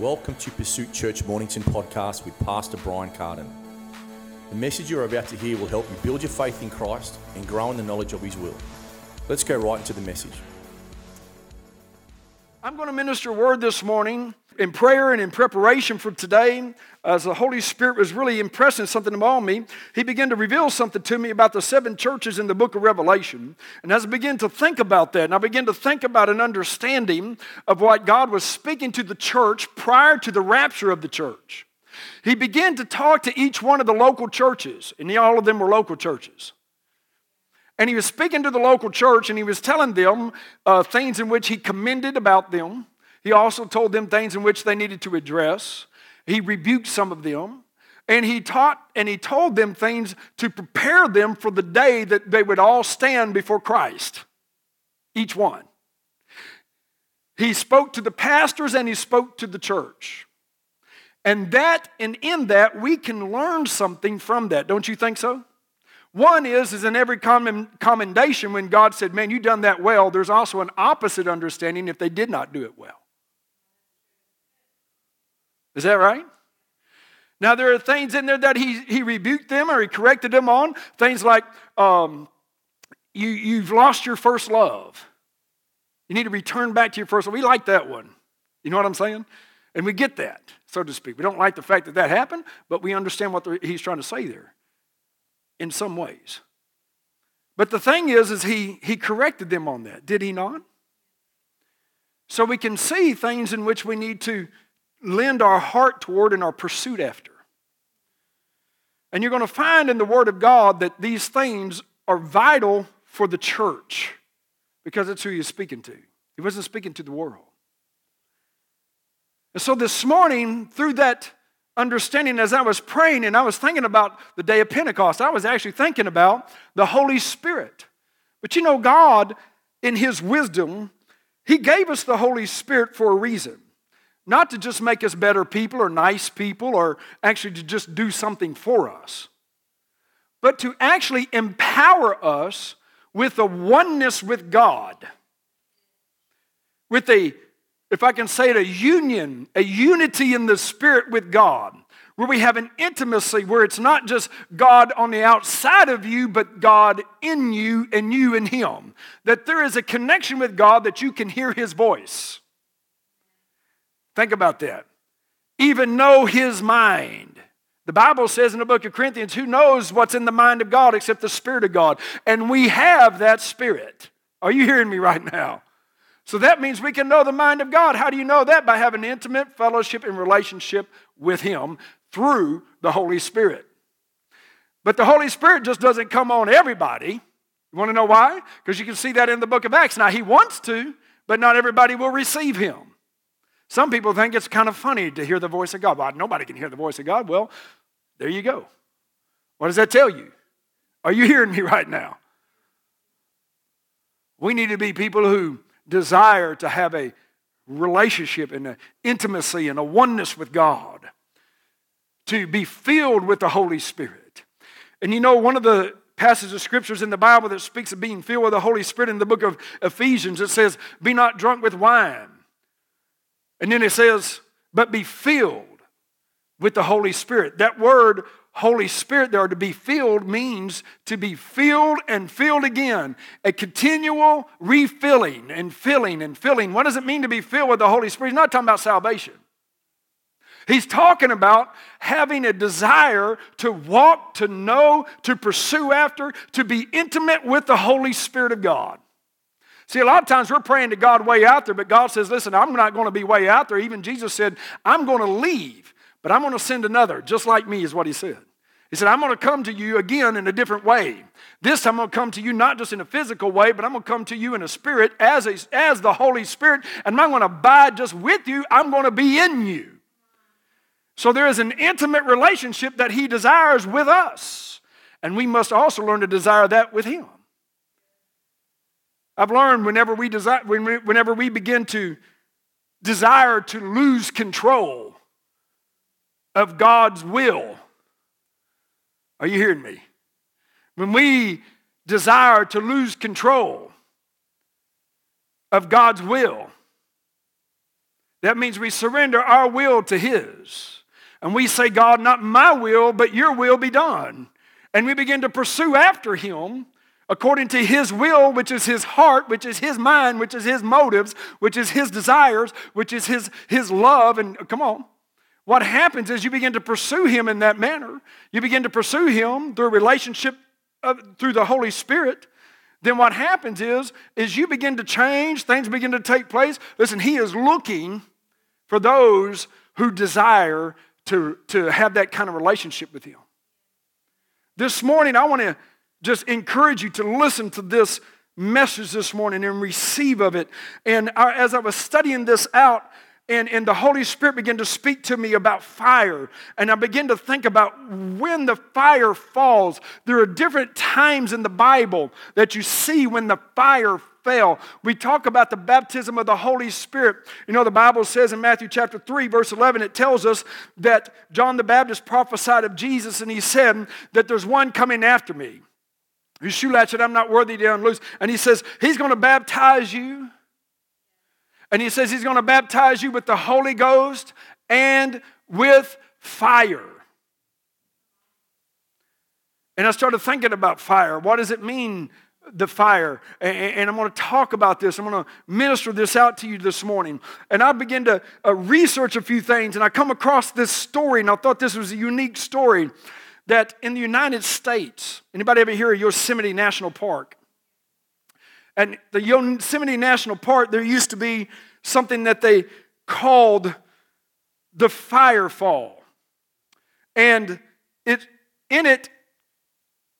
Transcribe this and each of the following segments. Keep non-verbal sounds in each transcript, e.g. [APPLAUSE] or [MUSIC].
Welcome to Pursuit Church Mornington podcast with Pastor Brian Carden. The message you're about to hear will help you build your faith in Christ and grow in the knowledge of His will. Let's go right into the message. I'm going to minister a word this morning in prayer and in preparation for today. As the Holy Spirit was really impressing something upon me, He began to reveal something to me about the seven churches in the book of Revelation. And as I began to think about that, and I began to think about an understanding of what God was speaking to the church prior to the rapture of the church, He began to talk to each one of the local churches, and all of them were local churches. And he was speaking to the local church and he was telling them uh, things in which he commended about them. He also told them things in which they needed to address. He rebuked some of them. And he taught and he told them things to prepare them for the day that they would all stand before Christ, each one. He spoke to the pastors and he spoke to the church. And that and in that we can learn something from that. Don't you think so? One is, is in every commendation when God said, Man, you done that well, there's also an opposite understanding if they did not do it well. Is that right? Now, there are things in there that he, he rebuked them or he corrected them on. Things like, um, you, you've lost your first love. You need to return back to your first love. We like that one. You know what I'm saying? And we get that, so to speak. We don't like the fact that that happened, but we understand what the, he's trying to say there in some ways. But the thing is, is he, he corrected them on that, did he not? So we can see things in which we need to lend our heart toward and our pursuit after. And you're going to find in the Word of God that these things are vital for the church because it's who he's speaking to. He wasn't speaking to the world. And so this morning, through that understanding as I was praying and I was thinking about the day of Pentecost. I was actually thinking about the Holy Spirit. But you know, God, in His wisdom, He gave us the Holy Spirit for a reason. Not to just make us better people or nice people or actually to just do something for us, but to actually empower us with a oneness with God, with a if I can say it, a union, a unity in the Spirit with God, where we have an intimacy where it's not just God on the outside of you, but God in you and you in Him. That there is a connection with God that you can hear His voice. Think about that. Even know His mind. The Bible says in the book of Corinthians, who knows what's in the mind of God except the Spirit of God? And we have that Spirit. Are you hearing me right now? So that means we can know the mind of God. How do you know that? By having intimate fellowship and relationship with Him through the Holy Spirit. But the Holy Spirit just doesn't come on everybody. You want to know why? Because you can see that in the book of Acts. Now, He wants to, but not everybody will receive Him. Some people think it's kind of funny to hear the voice of God. Well, nobody can hear the voice of God. Well, there you go. What does that tell you? Are you hearing me [LAUGHS] right now? We need to be people who desire to have a relationship and an intimacy and a oneness with God, to be filled with the Holy Spirit. And you know, one of the passages of scriptures in the Bible that speaks of being filled with the Holy Spirit in the book of Ephesians, it says, Be not drunk with wine. And then it says, But be filled with the Holy Spirit. That word Holy Spirit there to be filled means to be filled and filled again. A continual refilling and filling and filling. What does it mean to be filled with the Holy Spirit? He's not talking about salvation. He's talking about having a desire to walk, to know, to pursue after, to be intimate with the Holy Spirit of God. See, a lot of times we're praying to God way out there, but God says, Listen, I'm not going to be way out there. Even Jesus said, I'm going to leave but I'm going to send another, just like me, is what he said. He said, I'm going to come to you again in a different way. This time I'm going to come to you not just in a physical way, but I'm going to come to you in a spirit as, a, as the Holy Spirit, and I'm not going to abide just with you, I'm going to be in you. So there is an intimate relationship that He desires with us, and we must also learn to desire that with Him. I've learned whenever we, desire, whenever we begin to desire to lose control, of God's will. Are you hearing me? When we desire to lose control of God's will, That means we surrender our will to His. And we say, God, not my will, but your will be done. And we begin to pursue after Him according to His will, which is His heart, which is His mind, which is His motives, which is His desires, which is His, his love. And come on. What happens is you begin to pursue Him in that manner. You begin to pursue Him through relationship of, through the Holy Spirit then what happens is, is you begin to change, things begin to take place. Listen, he is looking for those who desire to, to have that kind of relationship with him. This morning, I want to just encourage you to listen to this message this morning and receive of it. And as I was studying this out, and, and the Holy Spirit began to speak to me about fire. And I began to think about when the fire falls. There are different times in the Bible that you see when the fire fell. We talk about the baptism of the Holy Spirit. You know, the Bible says in Matthew chapter 3, verse 11, it tells us that John the Baptist prophesied of Jesus and he said that there's one coming after me. Whose shoe latchet I'm not worthy to unloose. And he says, He's going to baptize you and he says he's going to baptize you with the Holy Ghost and with fire. And I started thinking about fire. What does it mean, the fire? And I'm going to talk about this. I'm going to minister this out to you this morning. And I began to uh, research a few things, and I come across this story, and I thought this was a unique story that in the United States, anybody ever hear of Yosemite National Park? And the Yosemite National Park, there used to be something that they called the firefall. And it, in it,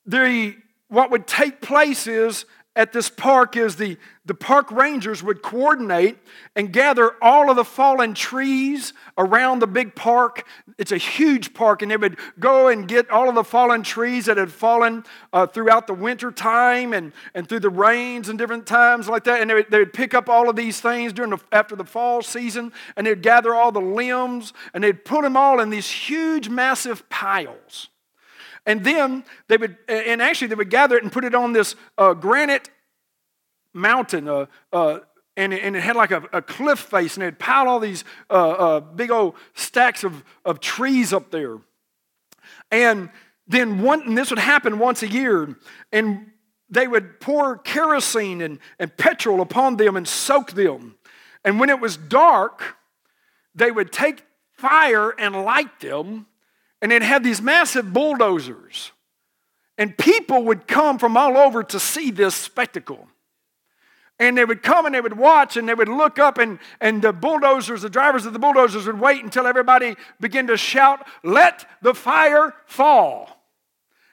the, what would take place is at this park is the, the park rangers would coordinate and gather all of the fallen trees around the big park. It's a huge park, and they would go and get all of the fallen trees that had fallen uh, throughout the winter time and, and through the rains and different times like that. And they would, they would pick up all of these things during the, after the fall season, and they'd gather all the limbs, and they'd put them all in these huge, massive piles. And then they would, and actually they would gather it and put it on this uh, granite mountain, uh, uh, and, and it had like a, a, cliff face, and they'd pile all these uh, uh, big old stacks of, of trees up there. And then one, and this would happen once a year, and they would pour kerosene and, and petrol upon them and soak them. And when it was dark, they would take fire and light them and they'd have these massive bulldozers. And people would come from all over to see this spectacle. And they would come and they would watch and they would look up, and, and the bulldozers, the drivers of the bulldozers would wait until everybody began to shout, Let the fire fall.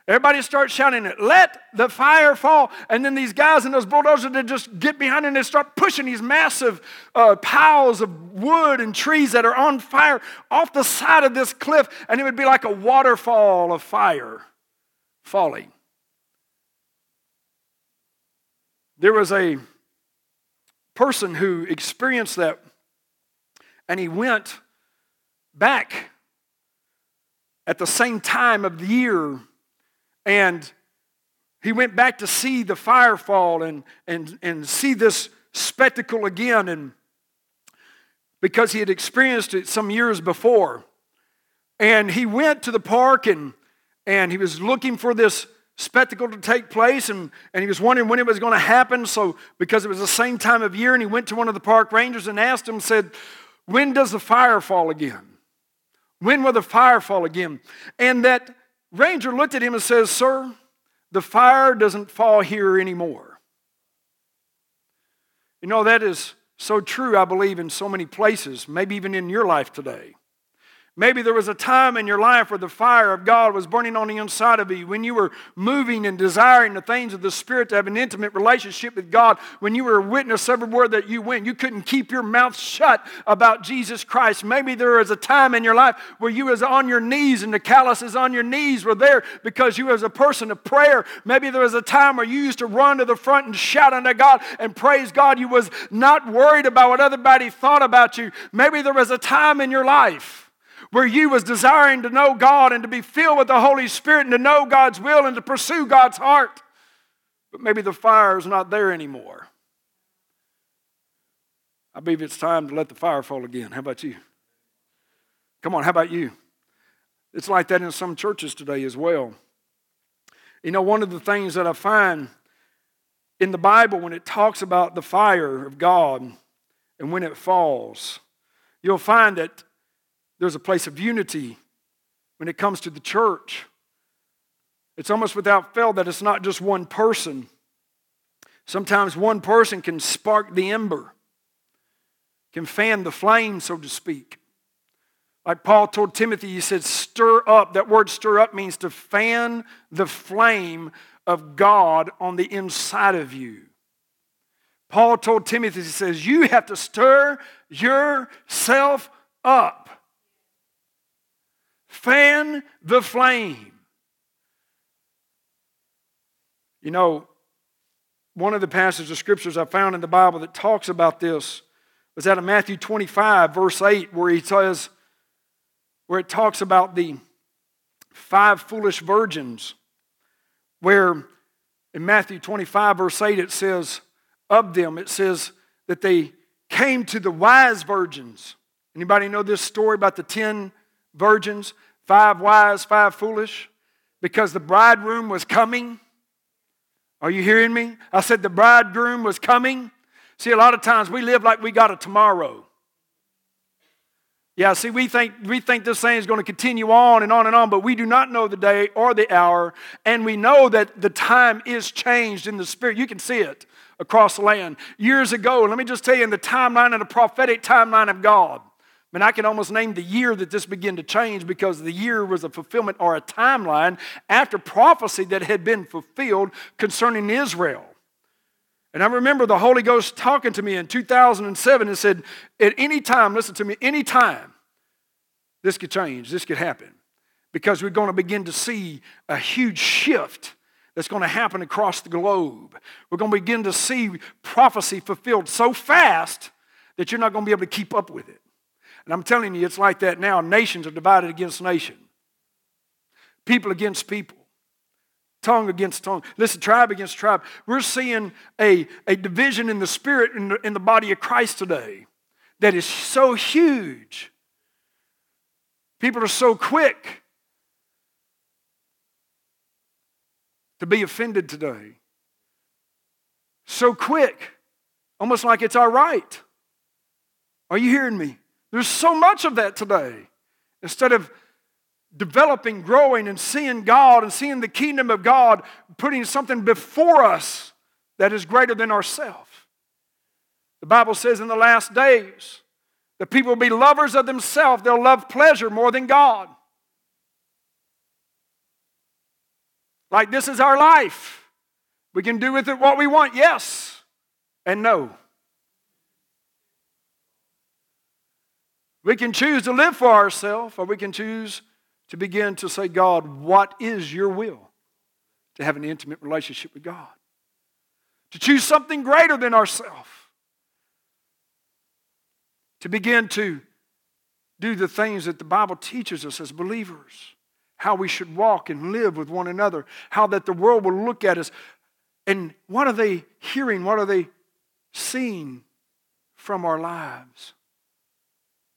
Everybody starts shouting it, let the fire fall. And then these guys and those bulldozers, they just get behind and they start pushing these massive uh, piles of wood and trees that are on fire off the side of this cliff. And it would be like a waterfall of fire falling. There was a person who experienced that, and he went back at the same time of the year and he went back to see the fire fall and, and, and see this spectacle again. And because he had experienced it some years before. And he went to the park and, and he was looking for this spectacle to take place and, and he was wondering when it was going to happen so because it was the same time of year and he went to one of the park rangers and asked him said when does the fire fall again when will the fire fall again and that Ranger looked at him and says, Sir, the fire doesn't fall here anymore. You know, that is so true, I believe, in so many places, maybe even in your life today. Maybe there was a time in your life where the fire of God was burning on the inside of you, when you were moving and desiring the things of the Spirit to have an intimate relationship with God, when you were a witness everywhere that you went. You couldn't keep your mouth shut about Jesus Christ. Maybe there was a time in your life where you was on your knees and the calluses on your knees were there because you was a person of prayer. Maybe there was a time where you used to run to the front and shout unto God and praise God. You was not worried about what everybody thought about you. Maybe there was a time in your life where you was desiring to know God and to be filled with the Holy Spirit and to know God's will and to pursue God's heart. But maybe the fire is not there anymore. I believe it's time to let the fire fall again. How about you? Come on, how about you? It's like that in some churches today as well. You know, one of the things that I find in the Bible when it talks about the fire of God and when it falls, you'll find that there's a place of unity when it comes to the church. It's almost without fail that it's not just one person. Sometimes one person can spark the ember, can fan the flame, so to speak. Like Paul told Timothy, he said, stir up. That word stir up means to fan the flame of God on the inside of you. Paul told Timothy, he says, You have to stir yourself up. Fan the flame. You know, one of the passages of scriptures I found in the Bible that talks about this was out of Matthew 25, verse 8, where he says, where it talks about the five foolish virgins, where in Matthew 25, verse 8, it says, of them, it says that they came to the wise virgins. Anybody know this story about the ten virgins? Five wise, five foolish? Because the bridegroom was coming. Are you hearing me? I said the bridegroom was coming. See, a lot of times we live like we got a tomorrow. Yeah, see, we think, we think this thing is going to continue on and on and on, but we do not know the day or the hour, and we know that the time is changed in the spirit. You can see it across the land. Years ago, let me just tell you, in the timeline and the prophetic timeline of God, I mean, I can almost name the year that this began to change because the year was a fulfillment or a timeline after prophecy that had been fulfilled concerning Israel. And I remember the Holy Ghost talking to me in 2007 and said, At any time, listen to me, any time, this could change, this could happen. Because we're going to begin to see a huge shift that's going to happen across the globe. We're going to begin to see prophecy fulfilled so fast that you're not going to be able to keep up with it. And I'm telling you, it's like that now. Nations are divided against nation, people against people tongue against tongue. Listen, tribe against tribe. We're seeing a, a division in the spirit in the, in the body of Christ today that is so huge. People are so quick to be offended today. So quick, almost like it's our right. Are you hearing me? There's so much of that today. Instead of developing, growing, and seeing God and seeing the kingdom of God, putting something before us that is greater than ourselves. The Bible says in the last days, the people will be lovers of themselves. They'll love pleasure more than God. Like this is our life. We can do with it what we want, yes and no. We can choose to live for ourselves, or we can choose to begin to say, God, what is your will? To have an intimate relationship with God. To choose something greater than ourselves. To begin to do the things that the Bible teaches us as believers. How we should walk and live with one another. How that the world will look at us. And what are they hearing? What are they seeing from our lives?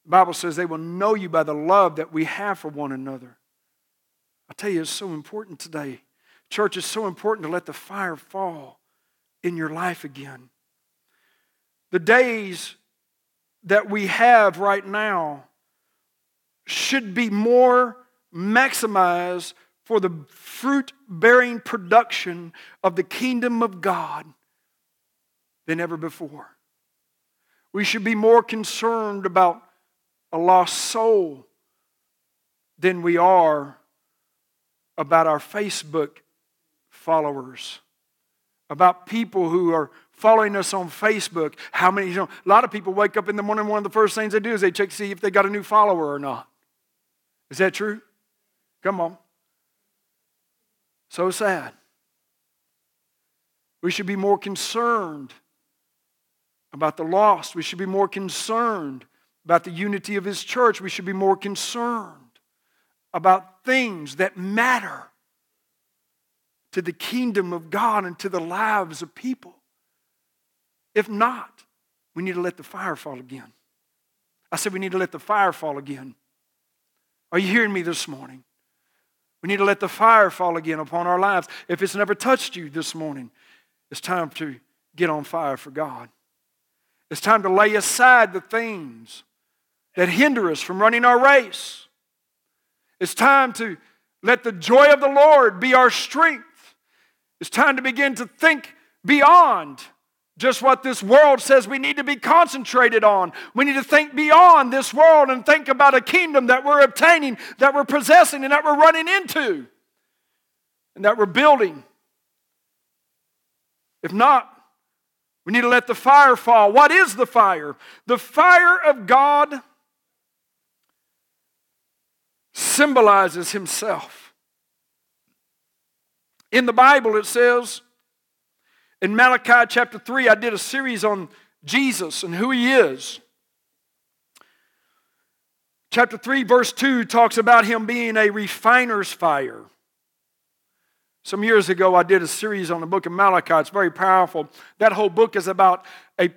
The Bible says they will know you by the love that we have for one another. I tell you, it's so important today. Church, is so important to let the fire fall in your life again. The days that we have right now should be more maximized for the fruit bearing production of the kingdom of God than ever before. We should be more concerned about a lost soul than we are about our Facebook followers, about people who are following us on Facebook. How many, you know, a lot of people wake up in the morning, one of the first things they do is they check to see if they got a new follower or not. Is that true? Come on. So sad. We should be more concerned about the lost. We should be more concerned about the unity of His church. We should be more concerned about things that matter to the kingdom of God and to the lives of people. If not, we need to let the fire fall again. I said, we need to let the fire fall again. Are you hearing me this morning? We need to let the fire fall again upon our lives. If it's never touched you this morning, it's time to get on fire for God. It's time to lay aside the things that hinder us from running our race. It's time to let the joy of the Lord be our strength. It's time to begin to think beyond just what this world says we need to be concentrated on. We need to think beyond this world and think about a kingdom that we're obtaining, that we're possessing, and that we're running into, and that we're building. If not, we need to let the fire fall. What is the fire? The fire of God symbolizes Himself. In the Bible, it says, in Malachi chapter 3, I did a series on Jesus and who he is. Chapter 3, verse 2 talks about him being a refiner's fire. Some years ago, I did a series on the book of Malachi. It's very powerful. That whole book is about a,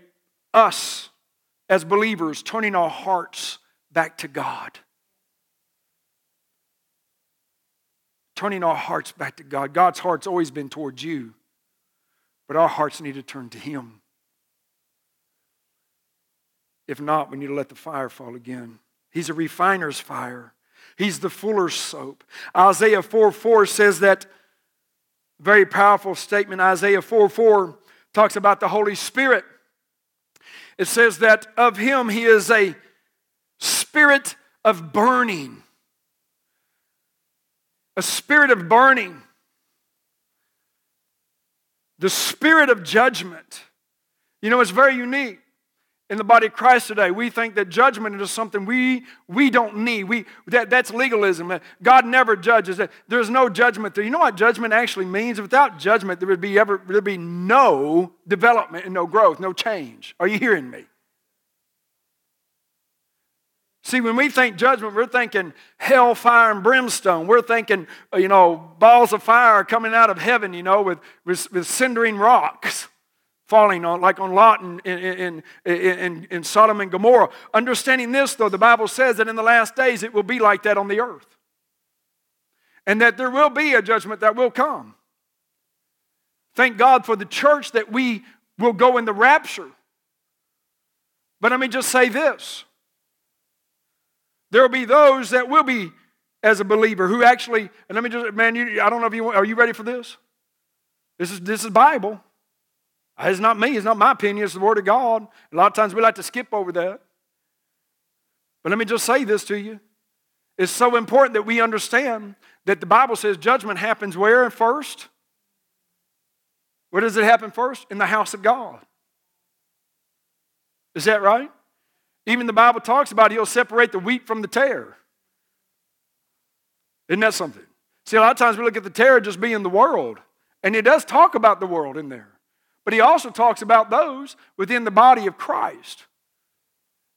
us as believers turning our hearts back to God. Turning our hearts back to God. God's heart's always been towards you. But our hearts need to turn to Him. If not, we need to let the fire fall again. He's a refiner's fire. He's the fuller's soap. Isaiah 4 4 says that very powerful statement. Isaiah 4 4 talks about the Holy Spirit. It says that of him he is a spirit of burning. A spirit of burning the spirit of judgment. You know, it's very unique in the body of Christ today. We think that judgment is something we, we don't need. We, that, that's legalism. God never judges. There's no judgment there. You know what judgment actually means? Without judgment, there would be, ever, there would be no development and no growth, no change. Are you hearing me? See, when we think judgment, we're thinking hell, fire, and brimstone. We're thinking, uh, you know, balls of fire coming out of heaven, you know, with, with, with cindering rocks falling on, like on Lot in, in, in, in, Sodom and Gomorrah. Understanding this, though, the Bible says that in the last days it will be like that on the earth. And that there will be a judgment that will come. Thank God for the church that we will go in the rapture. But let me just say this there will be those that will be as a believer who actually, and let me just, man, you, I don't know if you, are you ready for this? This is, this is Bible. It's not me, it's not my opinion, it's the Word of God. A lot of times we like to skip over that. But let me just say this to you. It's so important that we understand that the Bible says judgment happens where and first? Where does it happen first? In the house of God. Is that right? Even the Bible talks about he'll separate the wheat from the tare. Isn't that something? See, a lot of times we look at the tare just being the world, and he does talk about the world in there. But he also talks about those within the body of Christ,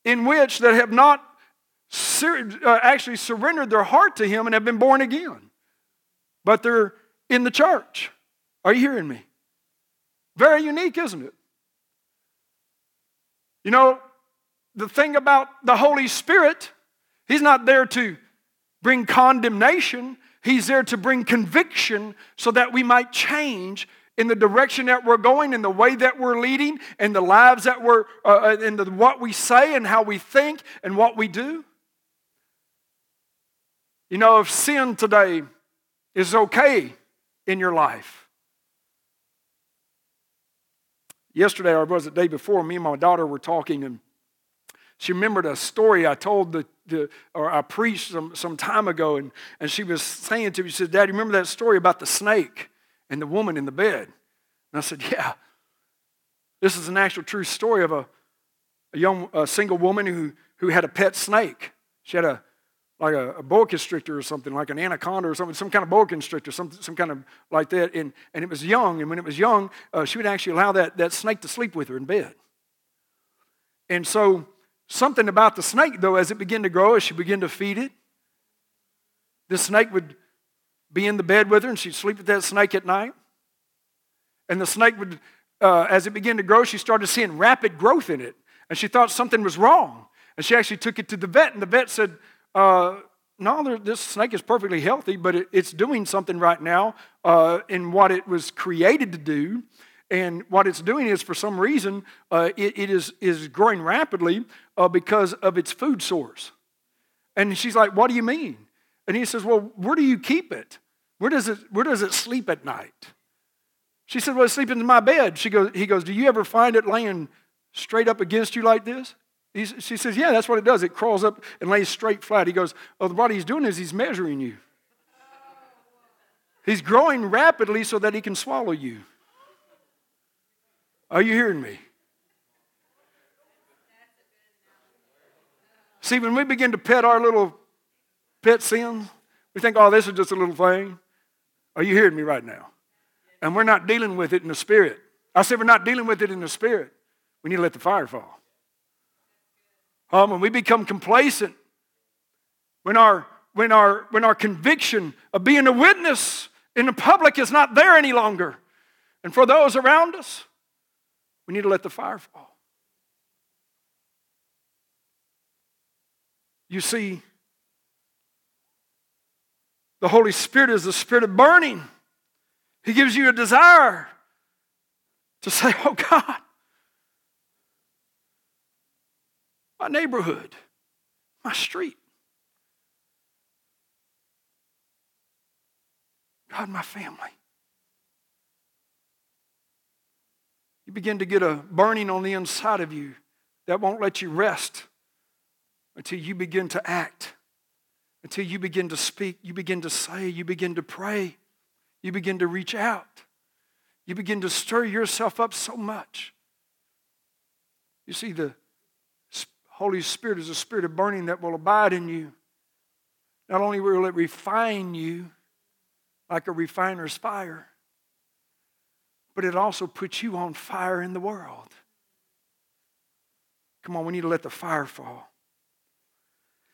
in which that have not sur- uh, actually surrendered their heart to him and have been born again. But they're in the church. Are you hearing me? Very unique, isn't it? You know, the thing about the Holy Spirit, He's not there to bring condemnation, He's there to bring conviction so that we might change in the direction that we're going, in the way that we're leading, in the lives that we're, uh, uh in the, what we say and how we think and what we do. You know, if sin today is okay in your life, yesterday or was it the day before, me and my daughter were talking and she remembered a story I told the, the or I preached some, some time ago, and, and she was saying to me, she said, Daddy, remember that story about the snake and the woman in the bed? And I said, Yeah. This is an actual true story of a, a young a single woman who, who had a pet snake. She had a like a, a boa constrictor or something, like an anaconda or something, some kind of boa constrictor, some, some kind of like that. And, and it was young, and when it was young, uh, she would actually allow that, that snake to sleep with her in bed. And so Something about the snake, though, as it began to grow, as she began to feed it, the snake would be in the bed with her and she'd sleep with that snake at night. And the snake would, uh, as it began to grow, she started seeing rapid growth in it. And she thought something was wrong. And she actually took it to the vet, and the vet said, uh, no, this snake is perfectly healthy, but it, it's doing something right now uh, in what it was created to do. And what it's doing is, for some reason, uh, it, it is, is growing rapidly uh, because of its food source. And she's like, What do you mean? And he says, Well, where do you keep it? Where does it, where does it sleep at night? She said, Well, it's sleeping in my bed. She goes, he goes, Do you ever find it laying straight up against you like this? He's, she says, Yeah, that's what it does. It crawls up and lays straight flat. He goes, Oh, what he's doing is he's measuring you. He's growing rapidly so that he can swallow you. Are you hearing me? See, when we begin to pet our little pet sins, we think, oh, this is just a little thing. Are you hearing me right now? And we're not dealing with it in the spirit. I said, we're not dealing with it in the spirit. We need to let the fire fall. Um, when we become complacent, when our, when, our, when our conviction of being a witness in the public is not there any longer, and for those around us, we need to let the fire fall. You see, the Holy Spirit is the spirit of burning. He gives you a desire to say, Oh God, my neighborhood, my street, God, my family. You begin to get a burning on the inside of you that won't let you rest until you begin to act, until you begin to speak, you begin to say, you begin to pray, you begin to reach out, you begin to stir yourself up so much. You see, the Holy Spirit is a spirit of burning that will abide in you. Not only will it refine you like a refiner's fire, but it also puts you on fire in the world. Come on, we need to let the fire fall.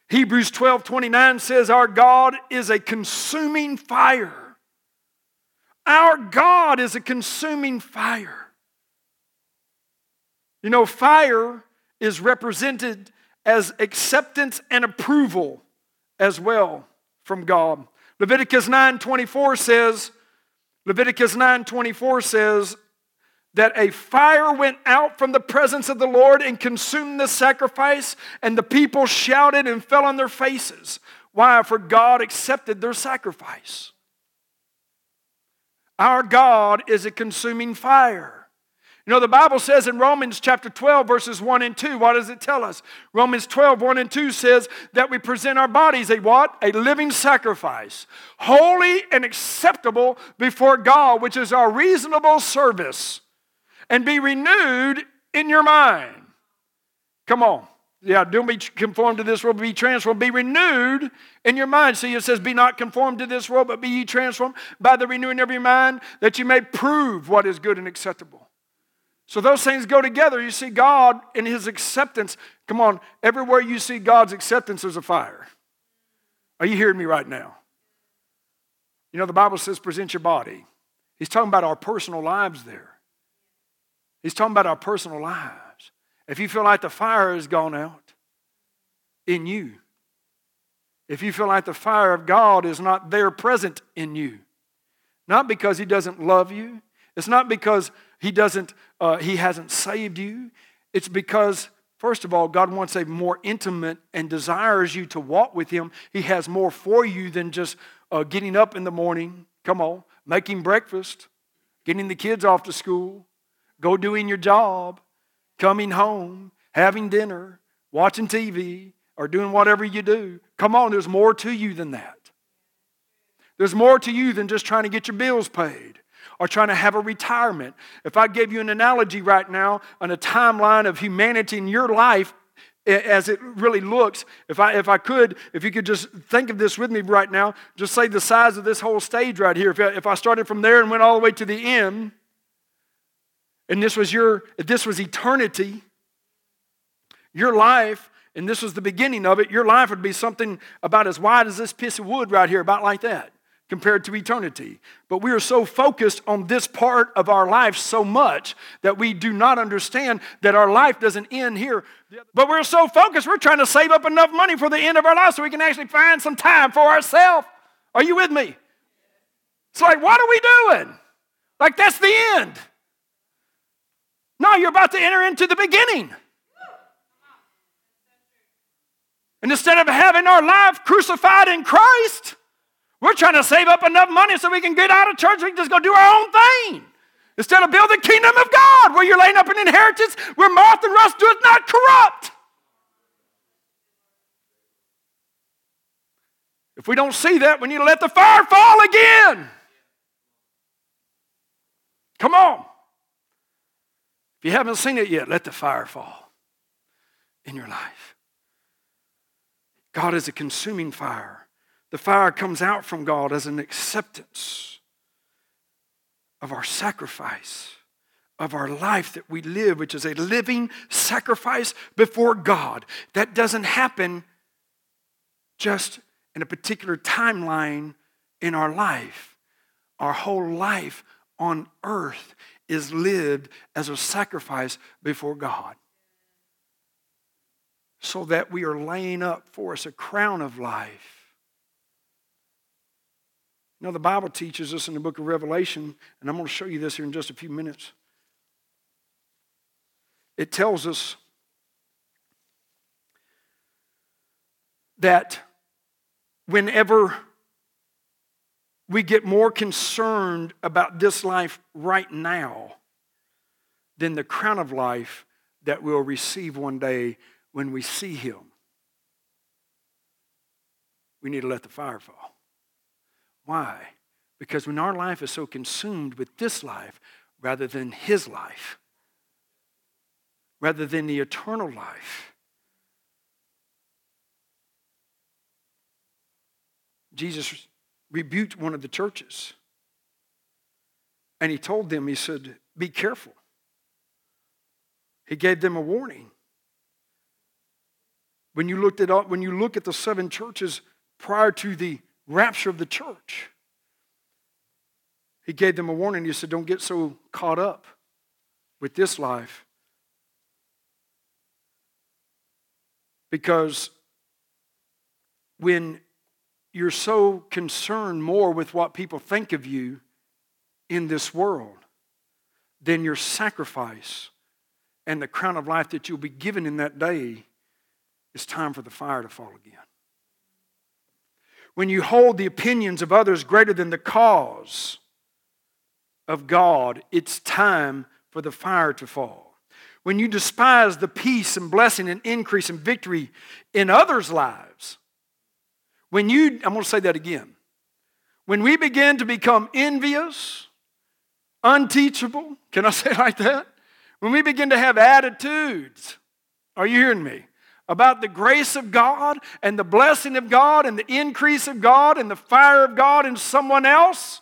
Hebrews 12 29 says, Our God is a consuming fire. Our God is a consuming fire. You know, fire is represented as acceptance and approval as well from God. Leviticus 9:24 says, Leviticus 9:24 says that a fire went out from the presence of the Lord and consumed the sacrifice, and the people shouted and fell on their faces. Why? For God accepted their sacrifice. Our God is a consuming fire. You know, the Bible says in Romans chapter 12, verses 1 and 2, what does it tell us? Romans 12, 1 and 2 says that we present our bodies a what? A living sacrifice, holy and acceptable before God, which is our reasonable service, and be renewed in your mind. Come on. Yeah, don't be conformed to this world, be transformed. Be renewed in your mind. See, it says, Be not conformed to this world, but be ye transformed by the renewing of your mind, that you may prove what is good and acceptable so those things go together. You see God in His acceptance. Come on, everywhere you see God's acceptance, there's a fire. Are you hearing me right now? You know, the Bible says present your body. He's talking about our personal lives there. He's talking about our personal lives. If you feel like the fire has gone out in you, if you feel like the fire of God is not there present in you, not because He doesn't love you, it's not because he doesn't, uh, he hasn't saved you. It's because, first of all, God wants a more intimate and desires you to walk with him. He has more for you than just uh, getting up in the morning, come on, making breakfast, getting the kids off to school, go doing your job, coming home, having dinner, watching TV, or doing whatever you do. Come on, there's more to you than that. There's more to you than just trying to get your bills paid or trying to have a retirement. If I gave you an analogy right now on a timeline of humanity in your life, as it really looks, if I, if I could, if you could just think of this with me right now, just say the size of this whole stage right here. If I, if I started from there and went all the way to the end, and this was your, this was eternity, your life, and this was the beginning of it, your life would be something about as wide as this piece of wood right here, about like that. Compared to eternity. But we are so focused on this part of our life so much that we do not understand that our life doesn't end here. But we're so focused, we're trying to save up enough money for the end of our life so we can actually find some time for ourselves. Are you with me? It's like, what are we doing? Like, that's the end. No, you're about to enter into the beginning. And instead of having our life crucified in Christ, we're trying to save up enough money so we can get out of church. We can just go do our own thing. Instead of build the kingdom of God where you're laying up an inheritance where moth and rust doeth not corrupt. If we don't see that, we need to let the fire fall again. Come on. If you haven't seen it yet, let the fire fall in your life. God is a consuming fire. The fire comes out from God as an acceptance of our sacrifice, of our life that we live, which is a living sacrifice before God. That doesn't happen just in a particular timeline in our life. Our whole life on earth is lived as a sacrifice before God. So that we are laying up for us a crown of life. Know, the Bible teaches us in the book of Revelation, and I'm going to show you this here in just a few minutes. It tells us that whenever we get more concerned about this life right now than the crown of life that we'll receive one day when we see Him. We need to let the fire fall. Why? Because when our life is so consumed with this life rather than His life, rather than the eternal life, Jesus rebuked one of the churches. And he told them, he said, Be careful. He gave them a warning. When you, looked at, when you look at the seven churches prior to the rapture of the church, he gave them a warning. He said, Don't get so caught up with this life. Because when you're so concerned more with what people think of you in this world than your sacrifice and the crown of life that you'll be given in that day, it's time for the fire to fall again. When you hold the opinions of others greater than the cause of God, it's time for the fire to fall. When you despise the peace and blessing and increase and victory in others' lives, when you, I'm going to say that again. When we begin to become envious, unteachable, can I [LAUGHS] say it like that? When we begin to have attitudes, are you hearing me? About the grace of God and the blessing of God and the increase of God and the fire of God in someone else,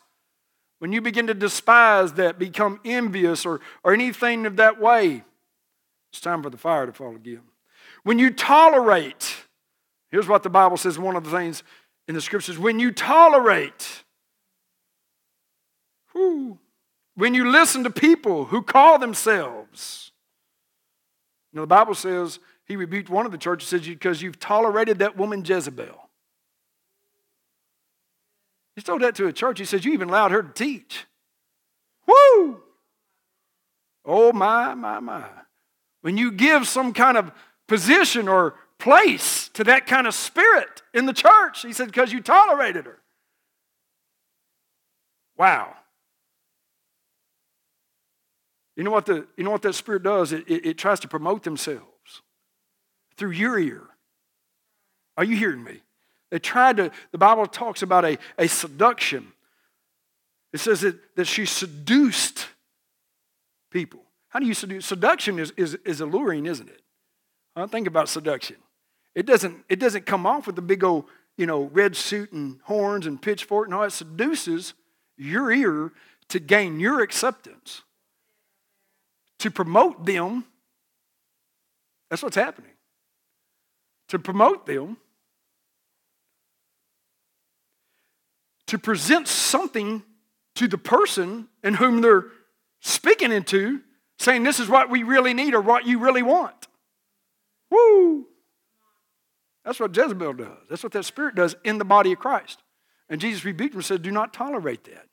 when you begin to despise that, become envious or, or anything of that way, it's time for the fire to fall again. When you tolerate, Here's what the Bible says one of the things in the scriptures when you tolerate, whew, when you listen to people who call themselves, know, the Bible says, he rebuked one of the churches, says, because you've tolerated that woman Jezebel. He told that to a church. He says, You even allowed her to teach. Woo! Oh, my, my, my. When you give some kind of position or place to that kind of spirit in the church. He said, because you tolerated her. Wow. You know what, the, you know what that spirit does? It, it, it tries to promote themselves through your ear. Are you hearing me? They tried to, the Bible talks about a, a seduction. It says that, that she seduced people. How do you seduce? Seduction is, is, is alluring, isn't it? I think about seduction. It doesn't, it doesn't come off with a big old, you know, red suit and horns and pitchfork. No, it seduces your ear to gain your acceptance, to promote them. That's what's happening. To promote them, to present something to the person in whom they're speaking into, saying, This is what we really need or what you really want. Woo! That's what Jezebel does. That's what that spirit does in the body of Christ. And Jesus rebuked him and said, Do not tolerate that.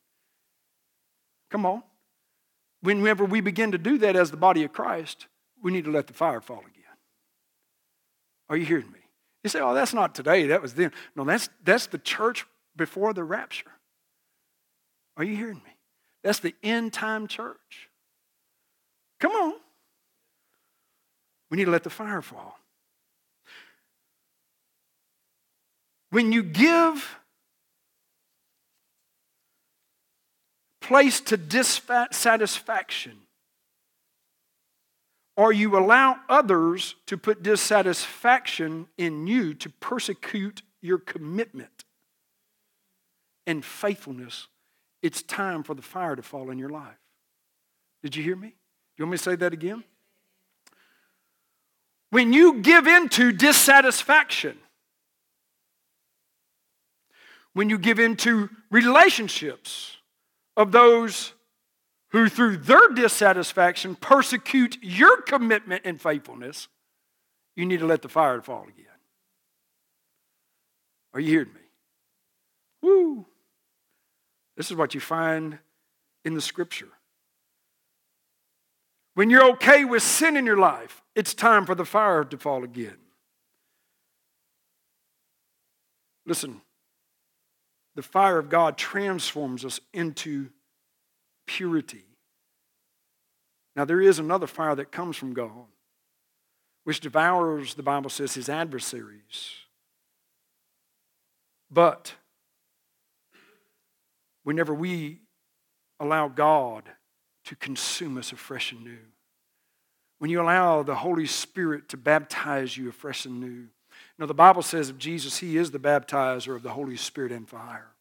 Come on. Whenever we begin to do that as the body of Christ, we need to let the fire fall again. Are you hearing me? You say, oh, that's not today, that was then. No, that's, that's the church before the rapture. Are you hearing me? That's the end time church. Come on. We need to let the fire fall. When you give place to dissatisfaction, or you allow others to put dissatisfaction in you to persecute your commitment and faithfulness, it's time for the fire to fall in your life. Did you hear me? You want me to say that again? When you give in to dissatisfaction, when you give in to relationships of those who, through their dissatisfaction, persecute your commitment and faithfulness, you need to let the fire fall again. Are you hearing me? Woo! This is what you find in the scripture. When you're okay with sin in your life, it's time for the fire to fall again. Listen, the fire of God transforms us into purity. Now, there is another fire that comes from God, which devours, the Bible says, his adversaries. But whenever we allow God to consume us afresh and new, when you allow the Holy Spirit to baptize you afresh and new. Now, the Bible says of Jesus, He is the baptizer of the Holy Spirit and fire.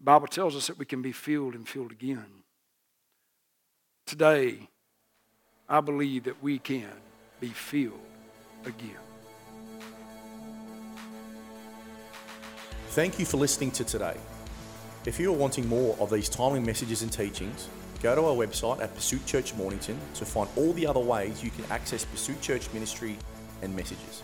Bible tells us that we can be filled and filled again. Today, I believe that we can be filled again. Thank you for listening to today. If you are wanting more of these timely messages and teachings, go to our website at Pursuit Church Mornington to find all the other ways you can access Pursuit Church ministry and messages.